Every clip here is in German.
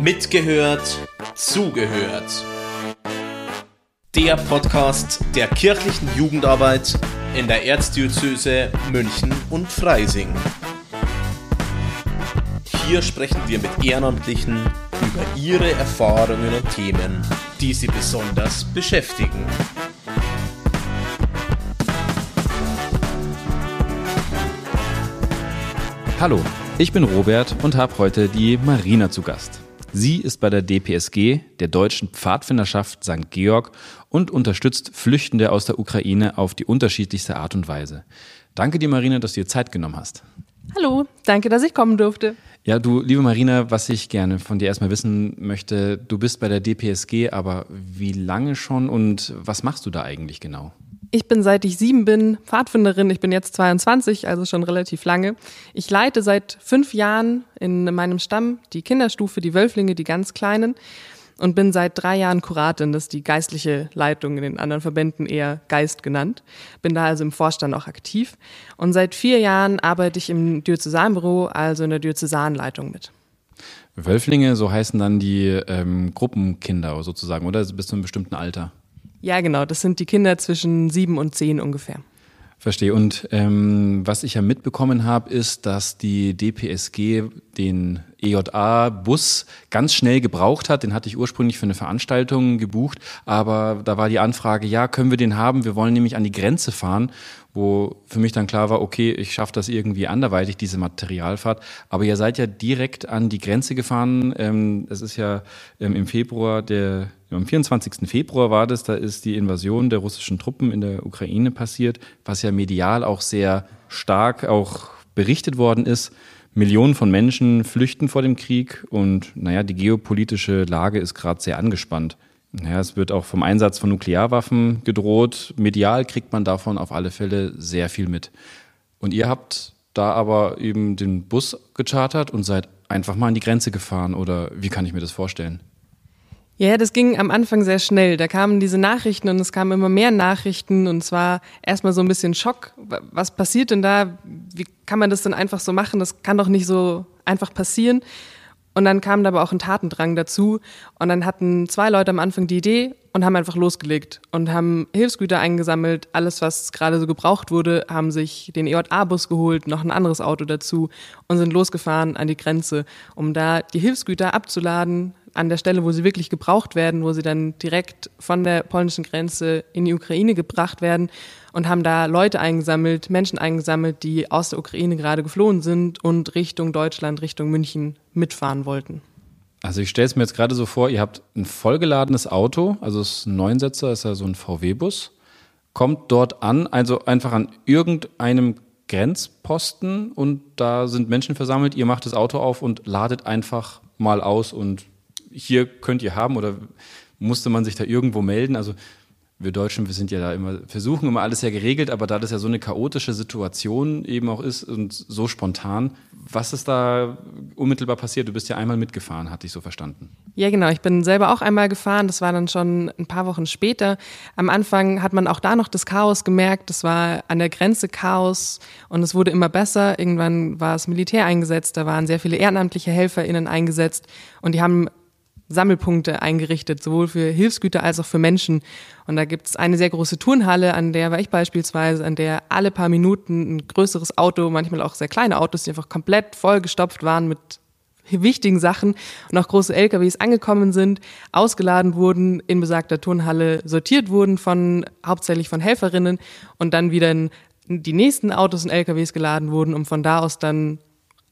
Mitgehört, zugehört. Der Podcast der kirchlichen Jugendarbeit in der Erzdiözese München und Freising. Hier sprechen wir mit Ehrenamtlichen über ihre Erfahrungen und Themen, die sie besonders beschäftigen. Hallo, ich bin Robert und habe heute die Marina zu Gast. Sie ist bei der DPSG, der Deutschen Pfadfinderschaft St. Georg, und unterstützt Flüchtende aus der Ukraine auf die unterschiedlichste Art und Weise. Danke dir, Marina, dass du dir Zeit genommen hast. Hallo, danke, dass ich kommen durfte. Ja, du, liebe Marina, was ich gerne von dir erstmal wissen möchte, du bist bei der DPSG, aber wie lange schon und was machst du da eigentlich genau? Ich bin seit ich sieben bin Pfadfinderin. Ich bin jetzt 22, also schon relativ lange. Ich leite seit fünf Jahren in meinem Stamm die Kinderstufe, die Wölflinge, die ganz Kleinen. Und bin seit drei Jahren Kuratin, das ist die geistliche Leitung, in den anderen Verbänden eher Geist genannt. Bin da also im Vorstand auch aktiv. Und seit vier Jahren arbeite ich im Diözesanbüro, also in der Diözesanleitung mit. Wölflinge, so heißen dann die ähm, Gruppenkinder sozusagen, oder? Bis zu einem bestimmten Alter. Ja, genau. Das sind die Kinder zwischen sieben und zehn ungefähr. Verstehe. Und ähm, was ich ja mitbekommen habe, ist, dass die DPSG den EJA-Bus ganz schnell gebraucht hat. Den hatte ich ursprünglich für eine Veranstaltung gebucht, aber da war die Anfrage, ja, können wir den haben? Wir wollen nämlich an die Grenze fahren, wo für mich dann klar war, okay, ich schaffe das irgendwie anderweitig, diese Materialfahrt. Aber ihr seid ja direkt an die Grenze gefahren. Ähm, es ist ja ähm, im Februar der am 24. Februar war das, da ist die Invasion der russischen Truppen in der Ukraine passiert, was ja medial auch sehr stark auch berichtet worden ist. Millionen von Menschen flüchten vor dem Krieg und naja, die geopolitische Lage ist gerade sehr angespannt. Naja, es wird auch vom Einsatz von Nuklearwaffen gedroht. Medial kriegt man davon auf alle Fälle sehr viel mit. Und ihr habt da aber eben den Bus gechartert und seid einfach mal an die Grenze gefahren oder wie kann ich mir das vorstellen? Ja, das ging am Anfang sehr schnell. Da kamen diese Nachrichten und es kamen immer mehr Nachrichten und es war erstmal so ein bisschen Schock. Was passiert denn da? Wie kann man das denn einfach so machen? Das kann doch nicht so einfach passieren. Und dann kam da aber auch ein Tatendrang dazu. Und dann hatten zwei Leute am Anfang die Idee und haben einfach losgelegt und haben Hilfsgüter eingesammelt. Alles, was gerade so gebraucht wurde, haben sich den EJA-Bus geholt, noch ein anderes Auto dazu und sind losgefahren an die Grenze, um da die Hilfsgüter abzuladen, an der Stelle, wo sie wirklich gebraucht werden, wo sie dann direkt von der polnischen Grenze in die Ukraine gebracht werden und haben da Leute eingesammelt, Menschen eingesammelt, die aus der Ukraine gerade geflohen sind und Richtung Deutschland, Richtung München mitfahren wollten. Also ich stelle es mir jetzt gerade so vor, ihr habt ein vollgeladenes Auto, also es ist ein Neunsitzer, ist ja so ein VW-Bus, kommt dort an, also einfach an irgendeinem Grenzposten und da sind Menschen versammelt, ihr macht das Auto auf und ladet einfach mal aus und hier könnt ihr haben oder musste man sich da irgendwo melden? Also wir Deutschen, wir sind ja da immer, versuchen immer alles ja geregelt, aber da das ja so eine chaotische Situation eben auch ist und so spontan, was ist da unmittelbar passiert? Du bist ja einmal mitgefahren, hatte ich so verstanden. Ja, genau. Ich bin selber auch einmal gefahren. Das war dann schon ein paar Wochen später. Am Anfang hat man auch da noch das Chaos gemerkt. Das war an der Grenze Chaos und es wurde immer besser. Irgendwann war das Militär eingesetzt. Da waren sehr viele ehrenamtliche HelferInnen eingesetzt und die haben Sammelpunkte eingerichtet, sowohl für Hilfsgüter als auch für Menschen. Und da gibt es eine sehr große Turnhalle, an der war ich beispielsweise, an der alle paar Minuten ein größeres Auto, manchmal auch sehr kleine Autos, die einfach komplett vollgestopft waren mit wichtigen Sachen und auch große LKWs angekommen sind, ausgeladen wurden, in besagter Turnhalle sortiert wurden von hauptsächlich von Helferinnen und dann wieder in die nächsten Autos und LKWs geladen wurden, um von da aus dann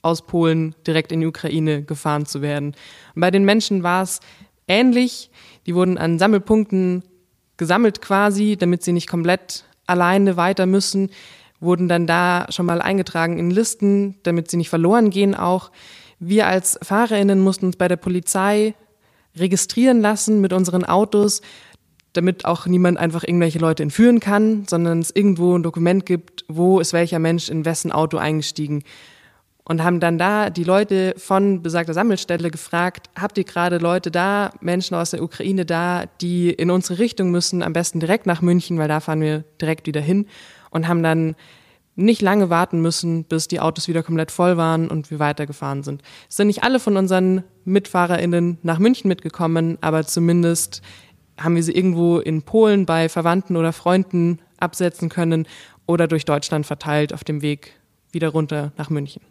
aus Polen direkt in die Ukraine gefahren zu werden. Und bei den Menschen war es ähnlich. Die wurden an Sammelpunkten gesammelt quasi, damit sie nicht komplett alleine weiter müssen, wurden dann da schon mal eingetragen in Listen, damit sie nicht verloren gehen auch. Wir als Fahrerinnen mussten uns bei der Polizei registrieren lassen mit unseren Autos, damit auch niemand einfach irgendwelche Leute entführen kann, sondern es irgendwo ein Dokument gibt, wo ist welcher Mensch in wessen Auto eingestiegen und haben dann da die Leute von besagter Sammelstelle gefragt, habt ihr gerade Leute da, Menschen aus der Ukraine da, die in unsere Richtung müssen, am besten direkt nach München, weil da fahren wir direkt wieder hin und haben dann nicht lange warten müssen, bis die Autos wieder komplett voll waren und wir weitergefahren sind. Es sind nicht alle von unseren MitfahrerInnen nach München mitgekommen, aber zumindest haben wir sie irgendwo in Polen bei Verwandten oder Freunden absetzen können oder durch Deutschland verteilt auf dem Weg wieder runter nach München.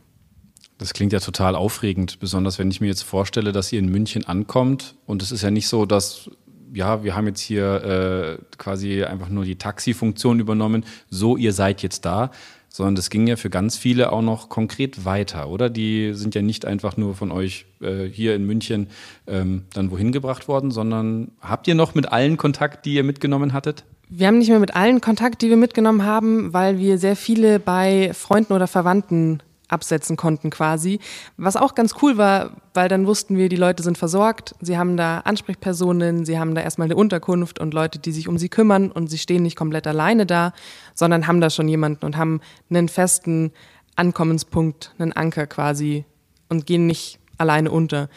Das klingt ja total aufregend, besonders wenn ich mir jetzt vorstelle, dass ihr in München ankommt. Und es ist ja nicht so, dass, ja, wir haben jetzt hier äh, quasi einfach nur die Taxifunktion übernommen, so ihr seid jetzt da, sondern das ging ja für ganz viele auch noch konkret weiter, oder? Die sind ja nicht einfach nur von euch äh, hier in München ähm, dann wohin gebracht worden, sondern habt ihr noch mit allen Kontakt, die ihr mitgenommen hattet? Wir haben nicht mehr mit allen Kontakt, die wir mitgenommen haben, weil wir sehr viele bei Freunden oder Verwandten absetzen konnten quasi. Was auch ganz cool war, weil dann wussten wir, die Leute sind versorgt, sie haben da Ansprechpersonen, sie haben da erstmal eine Unterkunft und Leute, die sich um sie kümmern und sie stehen nicht komplett alleine da, sondern haben da schon jemanden und haben einen festen Ankommenspunkt, einen Anker quasi und gehen nicht alleine unter.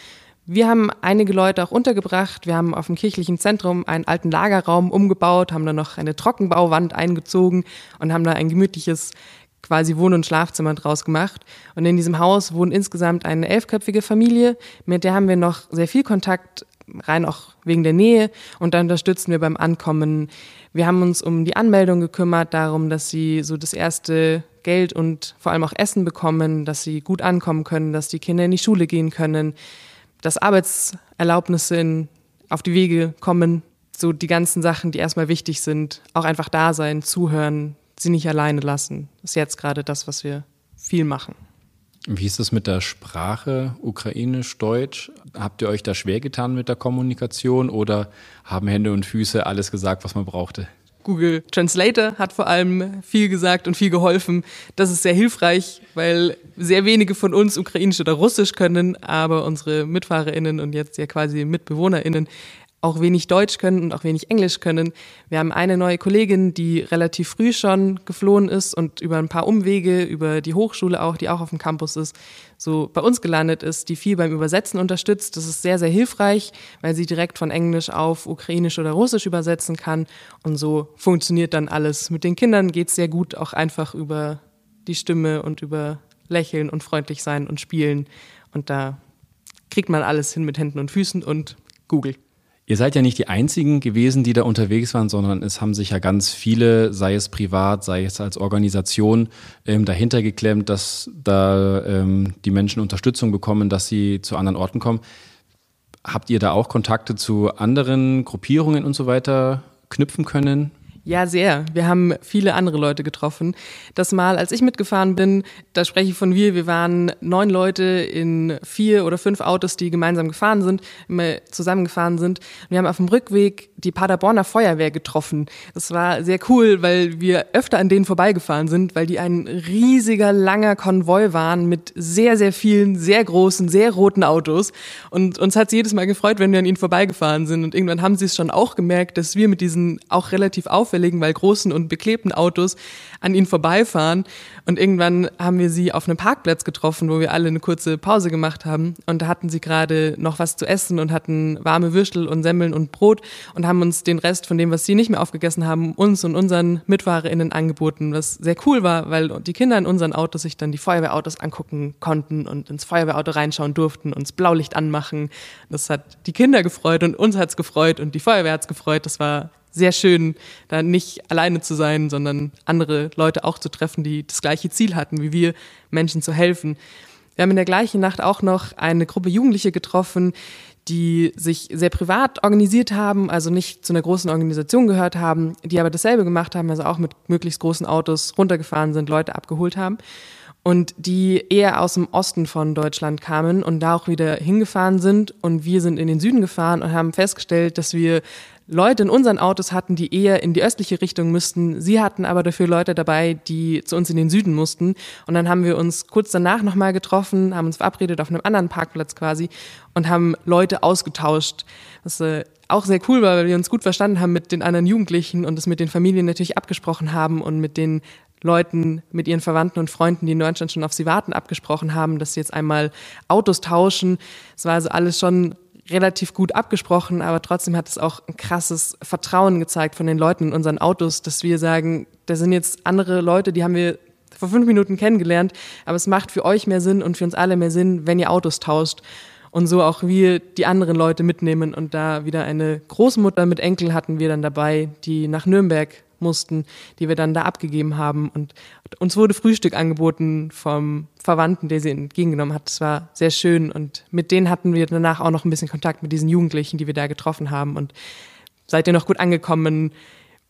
Wir haben einige Leute auch untergebracht. Wir haben auf dem kirchlichen Zentrum einen alten Lagerraum umgebaut, haben da noch eine Trockenbauwand eingezogen und haben da ein gemütliches quasi Wohn- und Schlafzimmer draus gemacht. Und in diesem Haus wohnt insgesamt eine elfköpfige Familie, mit der haben wir noch sehr viel Kontakt, rein auch wegen der Nähe. Und da unterstützen wir beim Ankommen. Wir haben uns um die Anmeldung gekümmert, darum, dass sie so das erste Geld und vor allem auch Essen bekommen, dass sie gut ankommen können, dass die Kinder in die Schule gehen können, dass Arbeitserlaubnisse in, auf die Wege kommen. So die ganzen Sachen, die erstmal wichtig sind, auch einfach da sein, zuhören, sie nicht alleine lassen. Das ist jetzt gerade das, was wir viel machen. Wie ist es mit der Sprache, ukrainisch, deutsch? Habt ihr euch da schwer getan mit der Kommunikation oder haben Hände und Füße alles gesagt, was man brauchte? Google Translator hat vor allem viel gesagt und viel geholfen. Das ist sehr hilfreich, weil sehr wenige von uns ukrainisch oder russisch können, aber unsere MitfahrerInnen und jetzt ja quasi MitbewohnerInnen auch wenig Deutsch können und auch wenig Englisch können. Wir haben eine neue Kollegin, die relativ früh schon geflohen ist und über ein paar Umwege, über die Hochschule auch, die auch auf dem Campus ist, so bei uns gelandet ist, die viel beim Übersetzen unterstützt. Das ist sehr, sehr hilfreich, weil sie direkt von Englisch auf Ukrainisch oder Russisch übersetzen kann. Und so funktioniert dann alles. Mit den Kindern geht es sehr gut, auch einfach über die Stimme und über Lächeln und freundlich sein und spielen. Und da kriegt man alles hin mit Händen und Füßen und Google. Ihr seid ja nicht die Einzigen gewesen, die da unterwegs waren, sondern es haben sich ja ganz viele, sei es privat, sei es als Organisation, ähm, dahinter geklemmt, dass da ähm, die Menschen Unterstützung bekommen, dass sie zu anderen Orten kommen. Habt ihr da auch Kontakte zu anderen Gruppierungen und so weiter knüpfen können? Ja, sehr. Wir haben viele andere Leute getroffen. Das Mal, als ich mitgefahren bin, da spreche ich von wir, wir waren neun Leute in vier oder fünf Autos, die gemeinsam gefahren sind, immer zusammengefahren sind. Wir haben auf dem Rückweg die Paderborner Feuerwehr getroffen. Das war sehr cool, weil wir öfter an denen vorbeigefahren sind, weil die ein riesiger, langer Konvoi waren mit sehr, sehr vielen, sehr großen, sehr roten Autos. Und uns hat es jedes Mal gefreut, wenn wir an ihnen vorbeigefahren sind. Und irgendwann haben sie es schon auch gemerkt, dass wir mit diesen auch relativ auf auffälligen, weil großen und beklebten Autos an ihnen vorbeifahren. Und irgendwann haben wir sie auf einem Parkplatz getroffen, wo wir alle eine kurze Pause gemacht haben. Und da hatten sie gerade noch was zu essen und hatten warme Würstel und Semmeln und Brot und haben uns den Rest von dem, was sie nicht mehr aufgegessen haben, uns und unseren MitfahrerInnen angeboten, was sehr cool war, weil die Kinder in unseren Autos sich dann die Feuerwehrautos angucken konnten und ins Feuerwehrauto reinschauen durften, uns Blaulicht anmachen. Das hat die Kinder gefreut und uns hat's gefreut und die Feuerwehr hat's gefreut. Das war sehr schön, da nicht alleine zu sein, sondern andere Leute auch zu treffen, die das gleiche Ziel hatten, wie wir, Menschen zu helfen. Wir haben in der gleichen Nacht auch noch eine Gruppe Jugendliche getroffen, die sich sehr privat organisiert haben, also nicht zu einer großen Organisation gehört haben, die aber dasselbe gemacht haben, also auch mit möglichst großen Autos runtergefahren sind, Leute abgeholt haben und die eher aus dem Osten von Deutschland kamen und da auch wieder hingefahren sind und wir sind in den Süden gefahren und haben festgestellt, dass wir Leute in unseren Autos hatten, die eher in die östliche Richtung müssten. Sie hatten aber dafür Leute dabei, die zu uns in den Süden mussten. Und dann haben wir uns kurz danach nochmal getroffen, haben uns verabredet auf einem anderen Parkplatz quasi und haben Leute ausgetauscht. Was äh, auch sehr cool war, weil wir uns gut verstanden haben mit den anderen Jugendlichen und es mit den Familien natürlich abgesprochen haben und mit den Leuten, mit ihren Verwandten und Freunden, die in Deutschland schon auf sie warten, abgesprochen haben, dass sie jetzt einmal Autos tauschen. Es war also alles schon relativ gut abgesprochen, aber trotzdem hat es auch ein krasses Vertrauen gezeigt von den Leuten in unseren Autos, dass wir sagen, da sind jetzt andere Leute, die haben wir vor fünf Minuten kennengelernt, aber es macht für euch mehr Sinn und für uns alle mehr Sinn, wenn ihr Autos tauscht und so auch wir die anderen Leute mitnehmen und da wieder eine Großmutter mit Enkel hatten wir dann dabei, die nach Nürnberg mussten, die wir dann da abgegeben haben und uns wurde Frühstück angeboten vom Verwandten, der sie entgegengenommen hat. Das war sehr schön und mit denen hatten wir danach auch noch ein bisschen Kontakt mit diesen Jugendlichen, die wir da getroffen haben und seid ihr noch gut angekommen?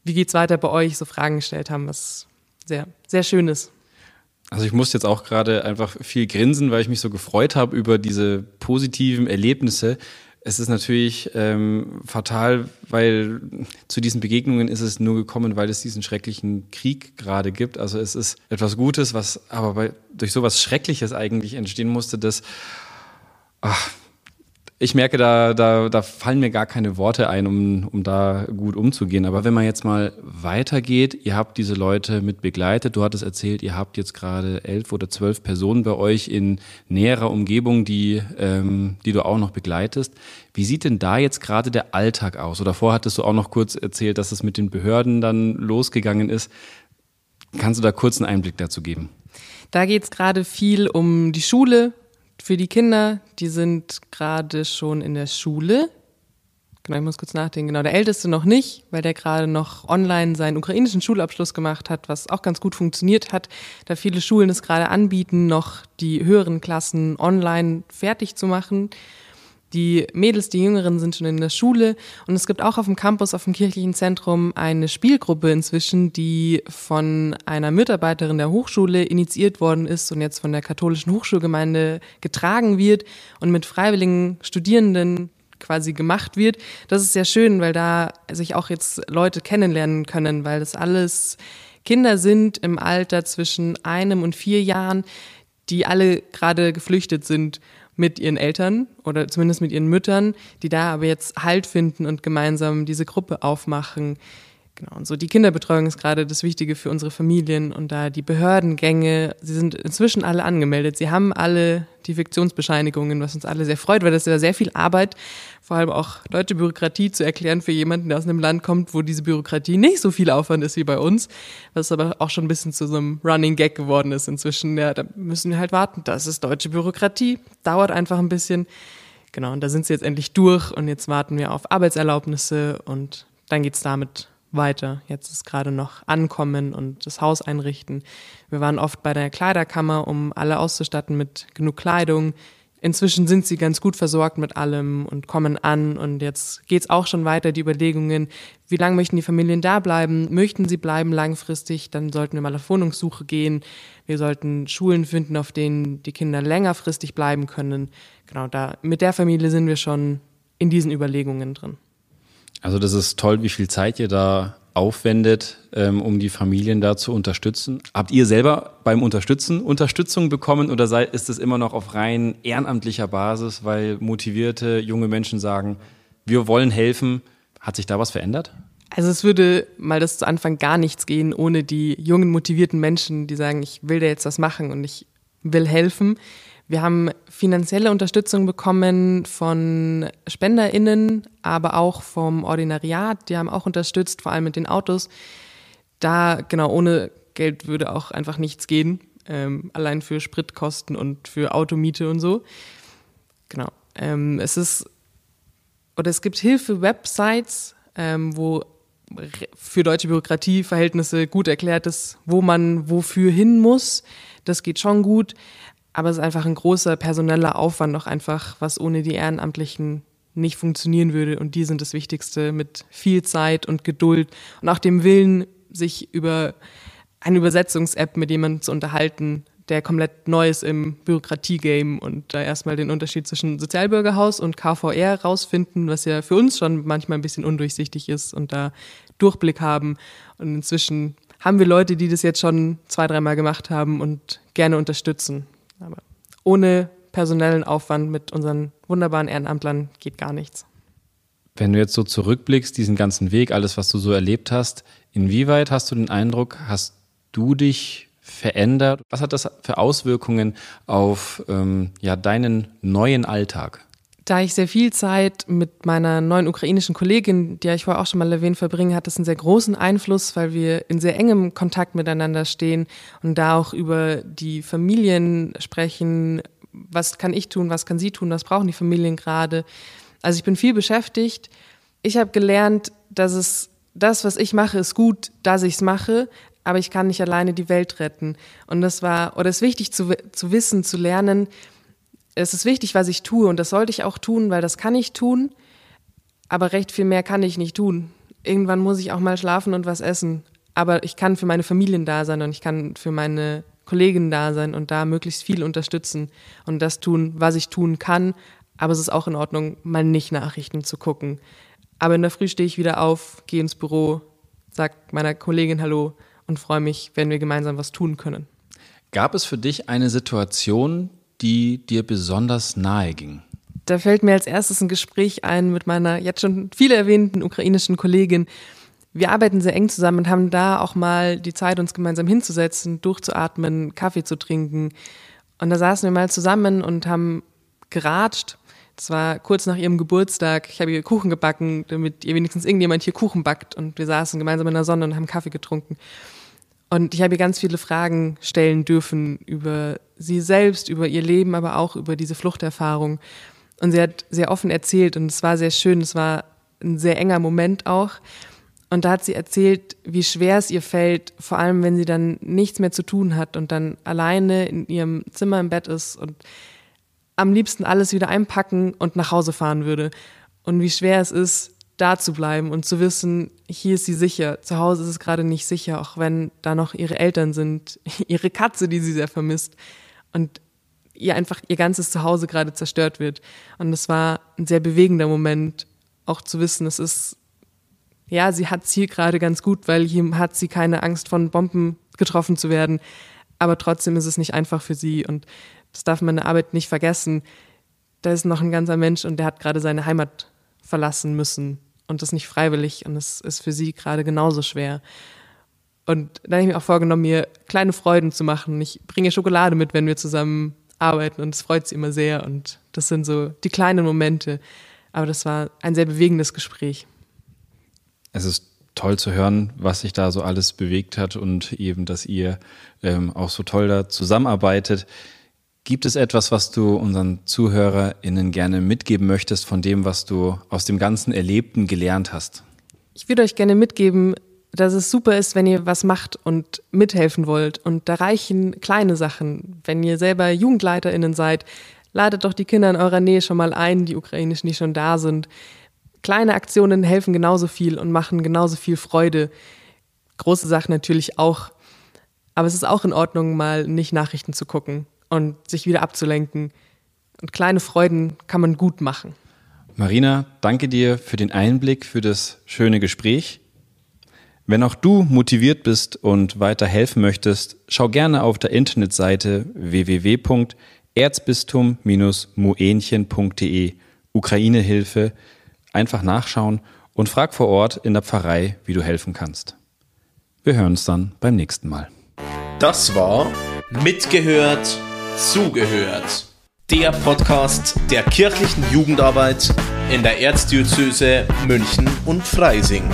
Wie geht's weiter bei euch? So Fragen gestellt haben, was sehr, sehr schön ist. Also ich muss jetzt auch gerade einfach viel grinsen, weil ich mich so gefreut habe über diese positiven Erlebnisse. Es ist natürlich ähm, fatal, weil zu diesen Begegnungen ist es nur gekommen, weil es diesen schrecklichen Krieg gerade gibt. Also es ist etwas Gutes, was aber bei, durch sowas Schreckliches eigentlich entstehen musste, dass ach, ich merke, da, da, da fallen mir gar keine Worte ein, um, um da gut umzugehen. Aber wenn man jetzt mal weitergeht, ihr habt diese Leute mit begleitet, du hattest erzählt, ihr habt jetzt gerade elf oder zwölf Personen bei euch in näherer Umgebung, die, ähm, die du auch noch begleitest. Wie sieht denn da jetzt gerade der Alltag aus? Oder vorher hattest du auch noch kurz erzählt, dass es mit den Behörden dann losgegangen ist. Kannst du da kurz einen Einblick dazu geben? Da geht es gerade viel um die Schule, für die Kinder, die sind gerade schon in der Schule. Genau, ich muss kurz nachdenken. Genau, der Älteste noch nicht, weil der gerade noch online seinen ukrainischen Schulabschluss gemacht hat, was auch ganz gut funktioniert hat, da viele Schulen es gerade anbieten, noch die höheren Klassen online fertig zu machen. Die Mädels, die Jüngeren sind schon in der Schule und es gibt auch auf dem Campus, auf dem kirchlichen Zentrum eine Spielgruppe inzwischen, die von einer Mitarbeiterin der Hochschule initiiert worden ist und jetzt von der katholischen Hochschulgemeinde getragen wird und mit freiwilligen Studierenden quasi gemacht wird. Das ist sehr schön, weil da sich auch jetzt Leute kennenlernen können, weil das alles Kinder sind im Alter zwischen einem und vier Jahren, die alle gerade geflüchtet sind mit ihren Eltern oder zumindest mit ihren Müttern, die da aber jetzt Halt finden und gemeinsam diese Gruppe aufmachen. Genau, und so die Kinderbetreuung ist gerade das Wichtige für unsere Familien und da die Behördengänge, sie sind inzwischen alle angemeldet. Sie haben alle die Fiktionsbescheinigungen, was uns alle sehr freut, weil das ist ja sehr viel Arbeit, vor allem auch deutsche Bürokratie zu erklären für jemanden, der aus einem Land kommt, wo diese Bürokratie nicht so viel Aufwand ist wie bei uns, was aber auch schon ein bisschen zu so einem Running Gag geworden ist inzwischen. Ja, da müssen wir halt warten. Das ist deutsche Bürokratie, dauert einfach ein bisschen. Genau, und da sind sie jetzt endlich durch und jetzt warten wir auf Arbeitserlaubnisse und dann geht's damit weiter. Jetzt ist gerade noch Ankommen und das Haus einrichten. Wir waren oft bei der Kleiderkammer, um alle auszustatten mit genug Kleidung. Inzwischen sind sie ganz gut versorgt mit allem und kommen an. Und jetzt geht's auch schon weiter, die Überlegungen, wie lange möchten die Familien da bleiben? Möchten sie bleiben langfristig? Dann sollten wir mal auf Wohnungssuche gehen. Wir sollten Schulen finden, auf denen die Kinder längerfristig bleiben können. Genau, da mit der Familie sind wir schon in diesen Überlegungen drin. Also das ist toll, wie viel Zeit ihr da aufwendet, ähm, um die Familien da zu unterstützen. Habt ihr selber beim Unterstützen Unterstützung bekommen oder sei, ist es immer noch auf rein ehrenamtlicher Basis, weil motivierte junge Menschen sagen, wir wollen helfen? Hat sich da was verändert? Also es würde mal das zu Anfang gar nichts gehen ohne die jungen motivierten Menschen, die sagen, ich will da jetzt was machen und ich will helfen. Wir haben finanzielle Unterstützung bekommen von SpenderInnen, aber auch vom Ordinariat. Die haben auch unterstützt, vor allem mit den Autos. Da, genau, ohne Geld würde auch einfach nichts gehen. Ähm, allein für Spritkosten und für Automiete und so. Genau. Ähm, es ist, oder es gibt Hilfe-Websites, ähm, wo für deutsche Bürokratieverhältnisse gut erklärt ist, wo man wofür hin muss. Das geht schon gut. Aber es ist einfach ein großer personeller Aufwand noch einfach, was ohne die Ehrenamtlichen nicht funktionieren würde. Und die sind das Wichtigste mit viel Zeit und Geduld und auch dem Willen, sich über eine Übersetzungs-App mit jemandem zu unterhalten, der komplett neu ist im Bürokratie-Game und da erstmal den Unterschied zwischen Sozialbürgerhaus und KVR rausfinden, was ja für uns schon manchmal ein bisschen undurchsichtig ist und da Durchblick haben. Und inzwischen haben wir Leute, die das jetzt schon zwei, dreimal gemacht haben und gerne unterstützen. Aber ohne personellen Aufwand mit unseren wunderbaren Ehrenamtlern geht gar nichts. Wenn du jetzt so zurückblickst, diesen ganzen Weg, alles, was du so erlebt hast, inwieweit hast du den Eindruck, hast du dich verändert? Was hat das für Auswirkungen auf ähm, ja, deinen neuen Alltag? Da ich sehr viel Zeit mit meiner neuen ukrainischen Kollegin, die ich vorher auch schon mal erwähnt, verbringe, hat das einen sehr großen Einfluss, weil wir in sehr engem Kontakt miteinander stehen und da auch über die Familien sprechen. Was kann ich tun? Was kann sie tun? Was brauchen die Familien gerade? Also ich bin viel beschäftigt. Ich habe gelernt, dass es das, was ich mache, ist gut, dass ich es mache, aber ich kann nicht alleine die Welt retten. Und das war, oder es ist wichtig zu, zu wissen, zu lernen, es ist wichtig, was ich tue und das sollte ich auch tun, weil das kann ich tun, aber recht viel mehr kann ich nicht tun. Irgendwann muss ich auch mal schlafen und was essen, aber ich kann für meine Familien da sein und ich kann für meine Kollegen da sein und da möglichst viel unterstützen und das tun, was ich tun kann, aber es ist auch in Ordnung, mal nicht Nachrichten zu gucken. Aber in der Früh stehe ich wieder auf, gehe ins Büro, sage meiner Kollegin Hallo und freue mich, wenn wir gemeinsam was tun können. Gab es für dich eine Situation, die dir besonders nahe ging? Da fällt mir als erstes ein Gespräch ein mit meiner jetzt schon viel erwähnten ukrainischen Kollegin. Wir arbeiten sehr eng zusammen und haben da auch mal die Zeit, uns gemeinsam hinzusetzen, durchzuatmen, Kaffee zu trinken. Und da saßen wir mal zusammen und haben geratscht. Das war kurz nach ihrem Geburtstag. Ich habe ihr Kuchen gebacken, damit ihr wenigstens irgendjemand hier Kuchen backt. Und wir saßen gemeinsam in der Sonne und haben Kaffee getrunken. Und ich habe ihr ganz viele Fragen stellen dürfen über sie selbst, über ihr Leben, aber auch über diese Fluchterfahrung. Und sie hat sehr offen erzählt und es war sehr schön. Es war ein sehr enger Moment auch. Und da hat sie erzählt, wie schwer es ihr fällt, vor allem wenn sie dann nichts mehr zu tun hat und dann alleine in ihrem Zimmer im Bett ist und am liebsten alles wieder einpacken und nach Hause fahren würde. Und wie schwer es ist, da zu bleiben und zu wissen, hier ist sie sicher. Zu Hause ist es gerade nicht sicher, auch wenn da noch ihre Eltern sind, ihre Katze, die sie sehr vermisst und ihr einfach ihr ganzes Zuhause gerade zerstört wird. Und es war ein sehr bewegender Moment, auch zu wissen, es ist, ja, sie hat es hier gerade ganz gut, weil hier hat sie keine Angst von Bomben getroffen zu werden. Aber trotzdem ist es nicht einfach für sie und das darf man in der Arbeit nicht vergessen. Da ist noch ein ganzer Mensch und der hat gerade seine Heimat verlassen müssen und das nicht freiwillig und es ist für sie gerade genauso schwer. Und dann habe ich mir auch vorgenommen, mir kleine Freuden zu machen. Ich bringe Schokolade mit, wenn wir zusammen arbeiten und es freut sie immer sehr und das sind so die kleinen Momente. Aber das war ein sehr bewegendes Gespräch. Es ist toll zu hören, was sich da so alles bewegt hat und eben, dass ihr ähm, auch so toll da zusammenarbeitet. Gibt es etwas, was du unseren ZuhörerInnen gerne mitgeben möchtest von dem, was du aus dem ganzen Erlebten gelernt hast? Ich würde euch gerne mitgeben, dass es super ist, wenn ihr was macht und mithelfen wollt. Und da reichen kleine Sachen. Wenn ihr selber JugendleiterInnen seid, ladet doch die Kinder in eurer Nähe schon mal ein, die ukrainischen, die schon da sind. Kleine Aktionen helfen genauso viel und machen genauso viel Freude. Große Sachen natürlich auch. Aber es ist auch in Ordnung, mal nicht Nachrichten zu gucken und sich wieder abzulenken. Und kleine Freuden kann man gut machen. Marina, danke dir für den Einblick, für das schöne Gespräch. Wenn auch du motiviert bist und weiter helfen möchtest, schau gerne auf der Internetseite www.erzbistum-muenchen.de Ukraine-Hilfe einfach nachschauen und frag vor Ort in der Pfarrei, wie du helfen kannst. Wir hören uns dann beim nächsten Mal. Das war Mitgehört Zugehört. Der Podcast der kirchlichen Jugendarbeit in der Erzdiözese München und Freising.